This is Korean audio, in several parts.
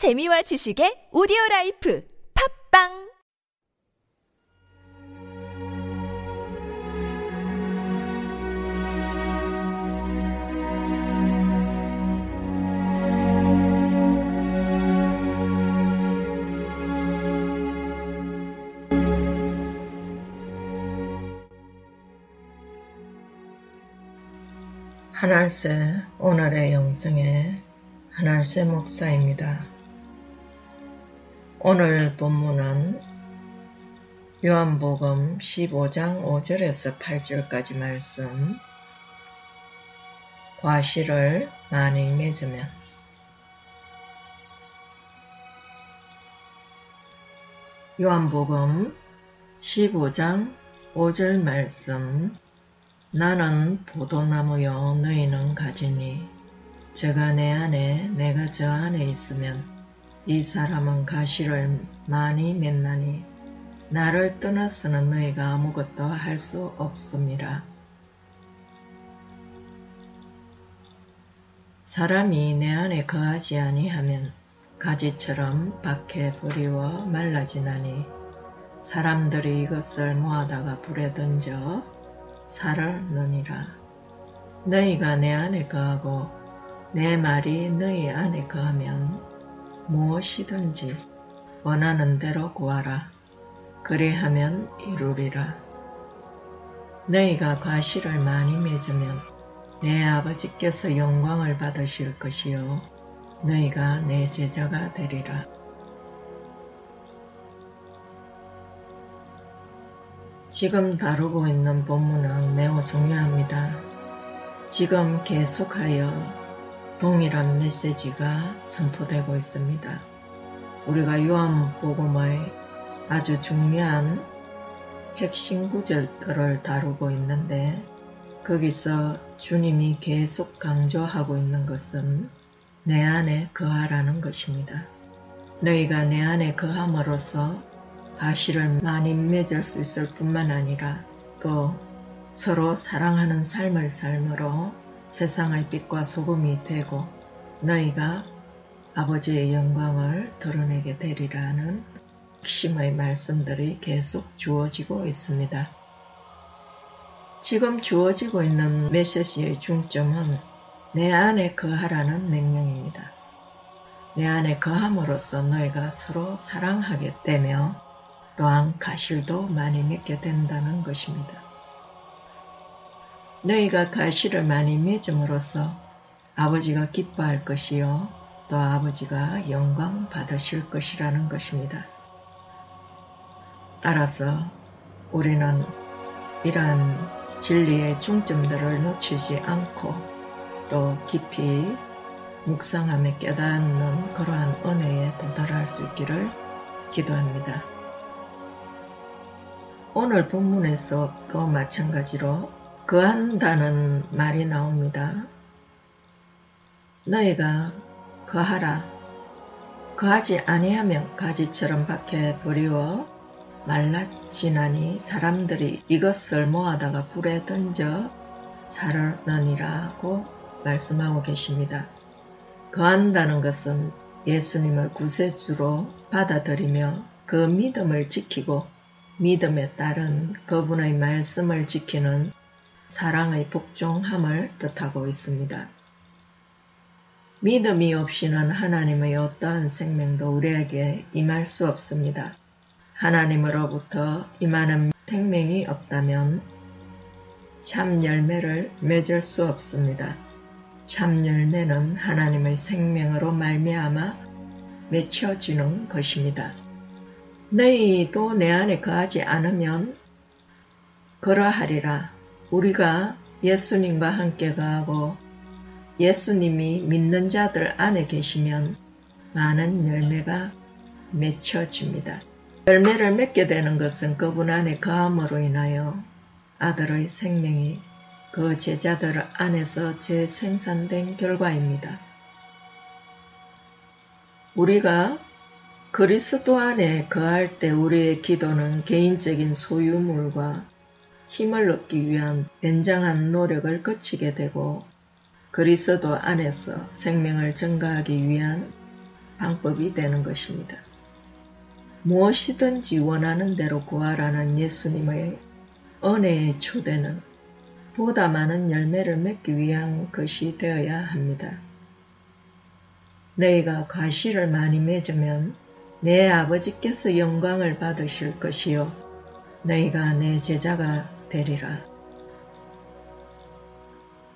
재미와 지식의 오디오 라이프 팝빵 한알세 오늘의 영성의 한알세 목사입니다. 오늘 본문은 요한복음 15장 5절에서 8절까지 말씀. 과실을 많이 맺으면. 요한복음 15장 5절 말씀. 나는 포도나무요 너희는 가지니 제가 내 안에 내가 저 안에 있으면 이 사람은 가시를 많이 맺나니 나를 떠나서는 너희가 아무것도 할 수 없습니다. 사람이 내 안에 거하지 아니하면 가지처럼 밖에 버리워 말라지나니 사람들이 이것을 모아다가 불에 던져 살을 느니라. 너희가 내 안에 거하고 내 말이 너희 안에 거하면 무엇이든지 원하는 대로 구하라. 그리하면 이루리라. 너희가 과실을 많이 맺으면 내 아버지께서 영광을 받으실 것이요 너희가 내 제자가 되리라. 지금 다루고 있는 본문은 매우 중요합니다. 지금 계속하여 동일한 메시지가 선포되고 있습니다. 우리가 요한복음의 아주 중요한 핵심 구절들을 다루고 있는데 거기서 주님이 계속 강조하고 있는 것은 내 안에 거하라는 것입니다. 너희가 내 안에 거함으로써 가시를 많이 맺을 수 있을 뿐만 아니라 또 서로 사랑하는 삶을 삶으로 세상의 빛과 소금이 되고 너희가 아버지의 영광을 드러내게 되리라는 핵심의 말씀들이 계속 주어지고 있습니다. 지금 주어지고 있는 메시지의 중점은 내 안에 거하라는 명령입니다. 내 안에 거함으로써 너희가 서로 사랑하게 되며 또한 가실도 많이 맺게 된다는 것입니다. 너희가 가실을 많이 맺음으로써 아버지가 기뻐할 것이요 또 아버지가 영광 받으실 것이라는 것입니다. 따라서 우리는 이러한 진리의 중점들을 놓치지 않고 또 깊이 묵상함에 깨닫는 그러한 은혜에 도달할 수 있기를 기도합니다. 오늘 본문에서 도 마찬가지로 거한다는 말이 나옵니다. 너희가 거하라. 거하지 아니하면 가지처럼 밖에 버리워 말라지나니 사람들이 이것을 모아다가 불에 던져 살을느니라고 말씀하고 계십니다. 거한다는 것은 예수님을 구세주로 받아들이며 그 믿음을 지키고 믿음에 따른 그분의 말씀을 지키는 사랑의 복종함을 뜻하고 있습니다. 믿음이 없이는 하나님의 어떠한 생명도 우리에게 임할 수 없습니다. 하나님으로부터 임하는 생명이 없다면 참 열매를 맺을 수 없습니다. 참 열매는 하나님의 생명으로 말미암아 맺혀지는 것입니다. 너희도 내 안에 거하지 않으면 그러하리라. 우리가 예수님과 함께 거하고 예수님이 믿는 자들 안에 계시면 많은 열매가 맺혀집니다. 열매를 맺게 되는 것은 그분 안에 거함으로 인하여 아들의 생명이 그 제자들 안에서 재생산된 결과입니다. 우리가 그리스도 안에 거할 때 우리의 기도는 개인적인 소유물과 힘을 얻기 위한 굉장한 노력을 거치게 되고 그리스도 안에서 생명을 증가하기 위한 방법이 되는 것입니다. 무엇이든지 원하는 대로 구하라는 예수님의 은혜의 초대는 보다 많은 열매를 맺기 위한 것이 되어야 합니다. 너희가 과실을 많이 맺으면 내 아버지께서 영광을 받으실 것이요 너희가 내 제자가 되리라.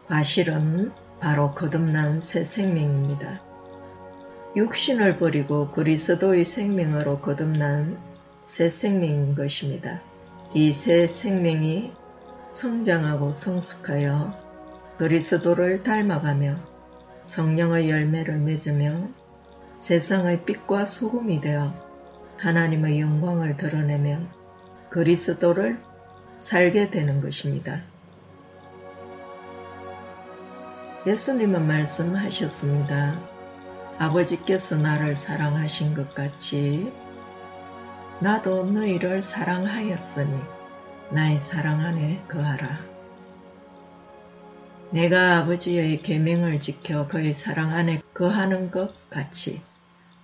과실은 바로 거듭난 새 생명입니다. 육신을 버리고 그리스도의 생명으로 거듭난 새 생명인 것입니다. 이 새 생명이 성장하고 성숙하여 그리스도를 닮아가며 성령의 열매를 맺으며 세상의 빛과 소금이 되어 하나님의 영광을 드러내며 그리스도를 살게 되는 것입니다. 예수님은 말씀하셨습니다. 아버지께서 나를 사랑하신 것 같이 나도 너희를 사랑하였으니 나의 사랑 안에 거하라. 내가 아버지의 계명을 지켜 그의 사랑 안에 거하는 것 같이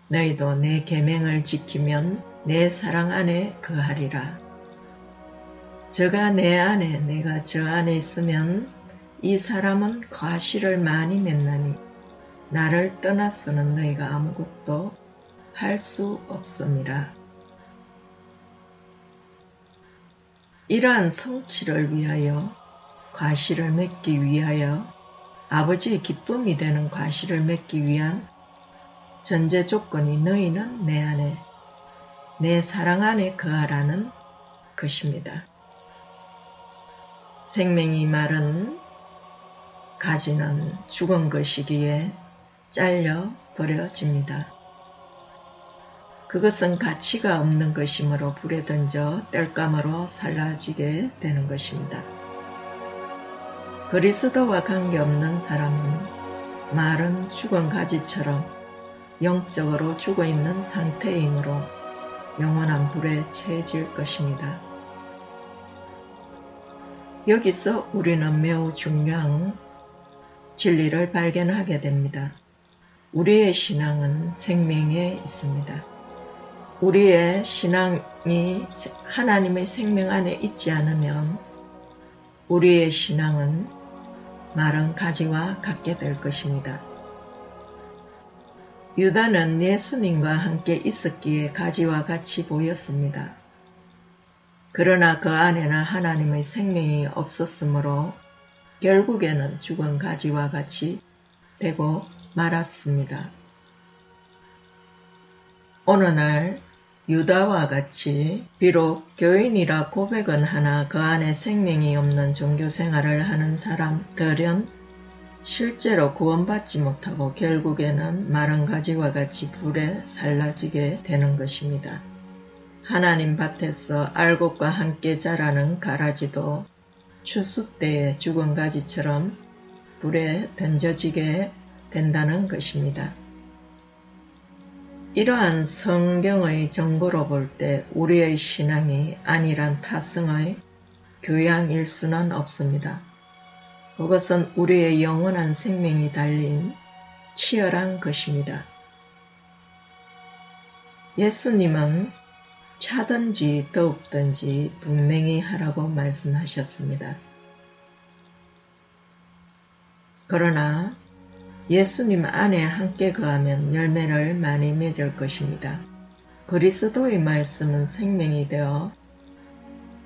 너희도 내 계명을 지키면 내 사랑 안에 거하리라. 저가 내 안에 내가 저 안에 있으면 이 사람은 과실을 많이 맺나니 나를 떠나서는 너희가 아무것도 할 수 없습니다. 이러한 성취를 위하여 과실을 맺기 위하여 아버지의 기쁨이 되는 과실을 맺기 위한 전제 조건이 너희는 내 안에 내 사랑 안에 거하라는 것입니다. 생명이 마른 가지는 죽은 것이기에 잘려 버려집니다. 그것은 가치가 없는 것이므로 불에 던져 땔감으로 살라지게 되는 것입니다. 그리스도와 관계없는 사람은 마른 죽은 가지처럼 영적으로 죽어 있는 상태이므로 영원한 불에 채질 것입니다. 여기서 우리는 매우 중요한 진리를 발견하게 됩니다. 우리의 신앙은 생명에 있습니다. 우리의 신앙이 하나님의 생명 안에 있지 않으면 우리의 신앙은 마른 가지와 같게 될 것입니다. 유다는 예수님과 함께 있었기에 가지와 같이 보였습니다. 그러나 그 안에는 하나님의 생명이 없었으므로 결국에는 죽은 가지와 같이 되고 말았습니다. 어느 날 유다와 같이 비록 교인이라 고백은 하나 그 안에 생명이 없는 종교 생활을 하는 사람들은 실제로 구원받지 못하고 결국에는 마른 가지와 같이 불에 살라지게 되는 것입니다. 하나님 밭에서 알곡과 함께 자라는 가라지도 추수 때의 죽은 가지처럼 불에 던져지게 된다는 것입니다. 이러한 성경의 정보로 볼 때 우리의 신앙이 아니란 타성의 교양일 수는 없습니다. 그것은 우리의 영원한 생명이 달린 치열한 것입니다. 예수님은 차든지 더욱든지 분명히 하라고 말씀하셨습니다. 그러나 예수님 안에 함께 거하면 열매를 많이 맺을 것입니다. 그리스도의 말씀은 생명이 되어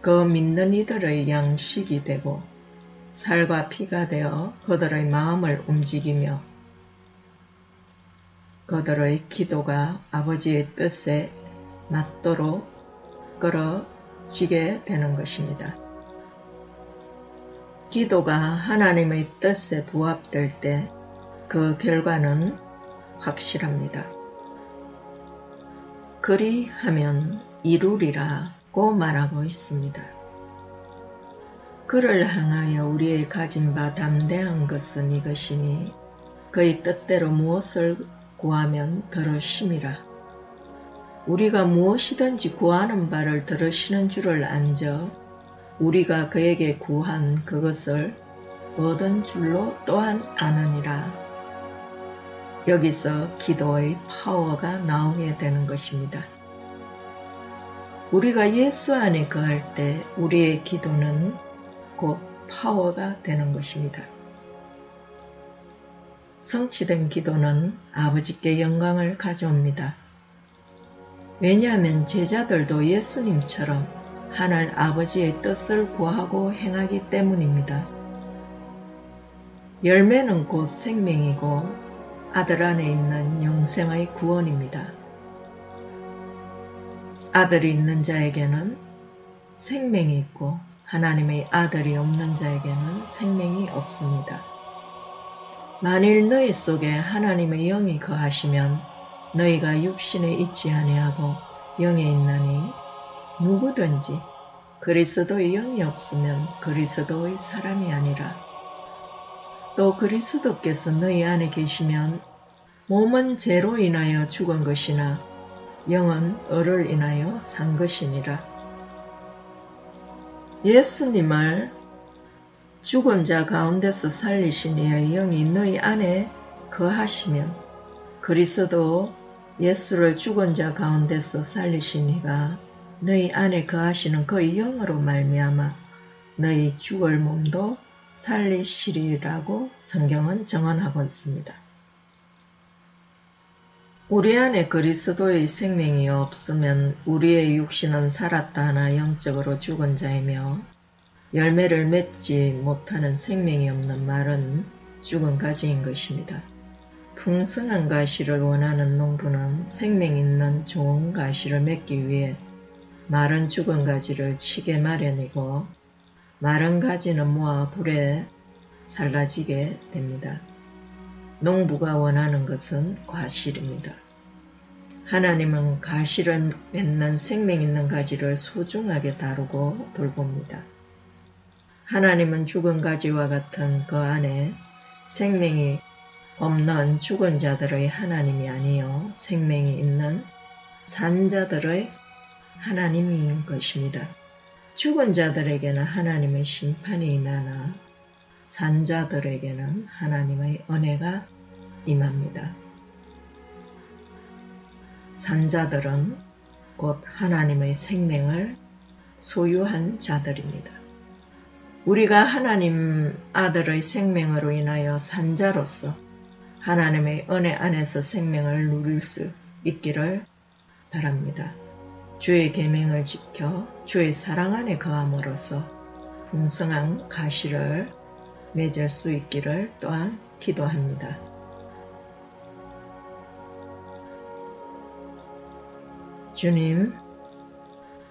그 믿는 이들의 양식이 되고 살과 피가 되어 그들의 마음을 움직이며 그들의 기도가 아버지의 뜻에 맞도록 끌어지게 되는 것입니다. 기도가 하나님의 뜻에 부합될 때 그 결과는 확실합니다. 그리하면 이루리라고 말하고 있습니다. 그를 향하여 우리의 가진 바 담대한 것은 이것이니 그의 뜻대로 무엇을 구하면 들으심이라. 우리가 무엇이든지 구하는 바를 들으시는 줄을 안져 우리가 그에게 구한 그것을 얻은 줄로 또한 아느니라. 여기서 기도의 파워가 나오게 되는 것입니다. 우리가 예수 안에 거할 때 우리의 기도는 곧 파워가 되는 것입니다. 성취된 기도는 아버지께 영광을 가져옵니다. 왜냐하면 제자들도 예수님처럼 하늘 아버지의 뜻을 구하고 행하기 때문입니다. 열매는 곧 생명이고 아들 안에 있는 영생의 구원입니다. 아들이 있는 자에게는 생명이 있고 하나님의 아들이 없는 자에게는 생명이 없습니다. 만일 너희 속에 하나님의 영이 거하시면 너희가 육신에 있지 아니하고 영에 있나니 누구든지 그리스도의 영이 없으면 그리스도의 사람이 아니라 또 그리스도께서 너희 안에 계시면 몸은 죄로 인하여 죽은 것이나 영은 을을 인하여 산 것이니라. 예수님을 죽은 자 가운데서 살리신 이의 영이 너희 안에 거하시면 그리스도 예수를 죽은 자 가운데서 살리신 이가 너희 안에 거하시는 그의 영으로 말미암아 너희 죽을 몸도 살리시리라고 성경은 정언하고 있습니다. 우리 안에 그리스도의 생명이 없으면 우리의 육신은 살았다 하나 영적으로 죽은 자이며 열매를 맺지 못하는 생명이 없는 말은 죽은 가지인 것입니다. 풍성한 가시를 원하는 농부는 생명 있는 좋은 가시를 맺기 위해 마른 죽은 가지를 치게 마련이고 마른 가지는 모아 불에 살라지게 됩니다. 농부가 원하는 것은 과실입니다. 하나님은 가실을 맺는 생명 있는 가지를 소중하게 다루고 돌봅니다. 하나님은 죽은 가지와 같은 그 안에 생명이 없는 죽은 자들의 하나님이 아니요 생명이 있는 산자들의 하나님인 것입니다. 죽은 자들에게는 하나님의 심판이 임하나 산자들에게는 하나님의 은혜가 임합니다. 산자들은 곧 하나님의 생명을 소유한 자들입니다. 우리가 하나님 아들의 생명으로 인하여 산자로서 하나님의 은혜 안에서 생명을 누릴 수 있기를 바랍니다. 주의 계명을 지켜 주의 사랑 안에 거함으로써 풍성한 가시를 맺을 수 있기를 또한 기도합니다. 주님,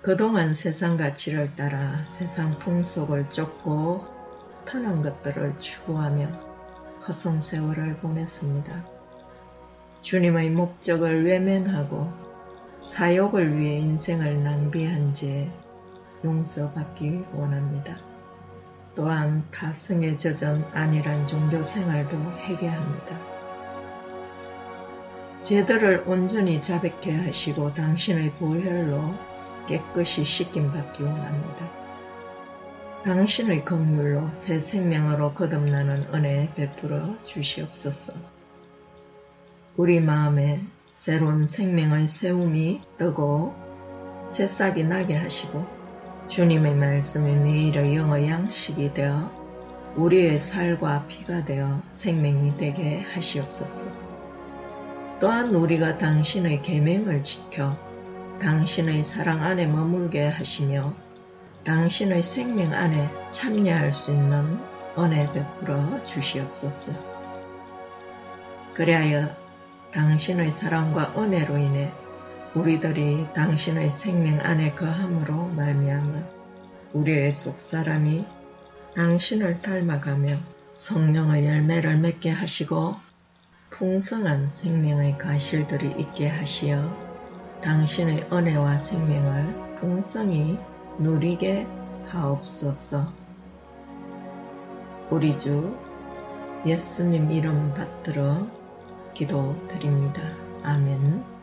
그동안 세상 가치를 따라 세상 풍속을 쫓고 터는 것들을 추구하며 허송 세월을 보냈습니다. 주님의 목적을 외면하고 사욕을 위해 인생을 낭비한 죄 용서받기 원합니다. 또한 타성에 젖은 안일한 종교 생활도 해결합니다. 죄들을 온전히 자백해 하시고 당신의 보혈로 깨끗이 씻김 받기 원합니다. 당신의 긍휼로 새 생명으로 거듭나는 은혜 베풀어 주시옵소서. 우리 마음에 새로운 생명의 세움이 뜨고 새싹이 나게 하시고 주님의 말씀이 매일의 영의 양식이 되어 우리의 살과 피가 되어 생명이 되게 하시옵소서. 또한 우리가 당신의 계명을 지켜 당신의 사랑 안에 머물게 하시며 당신의 생명 안에 참여할 수 있는 은혜 베풀어 주시옵소서. 그리하여 당신의 사랑과 은혜로 인해 우리들이 당신의 생명 안에 거함으로 말미암아 우리의 속사람이 당신을 닮아가며 성령의 열매를 맺게 하시고 풍성한 생명의 가실들이 있게 하시어 당신의 은혜와 생명을 풍성히 누리게 하옵소서. 우리 주 예수님 이름 받들어 기도드립니다. 아멘.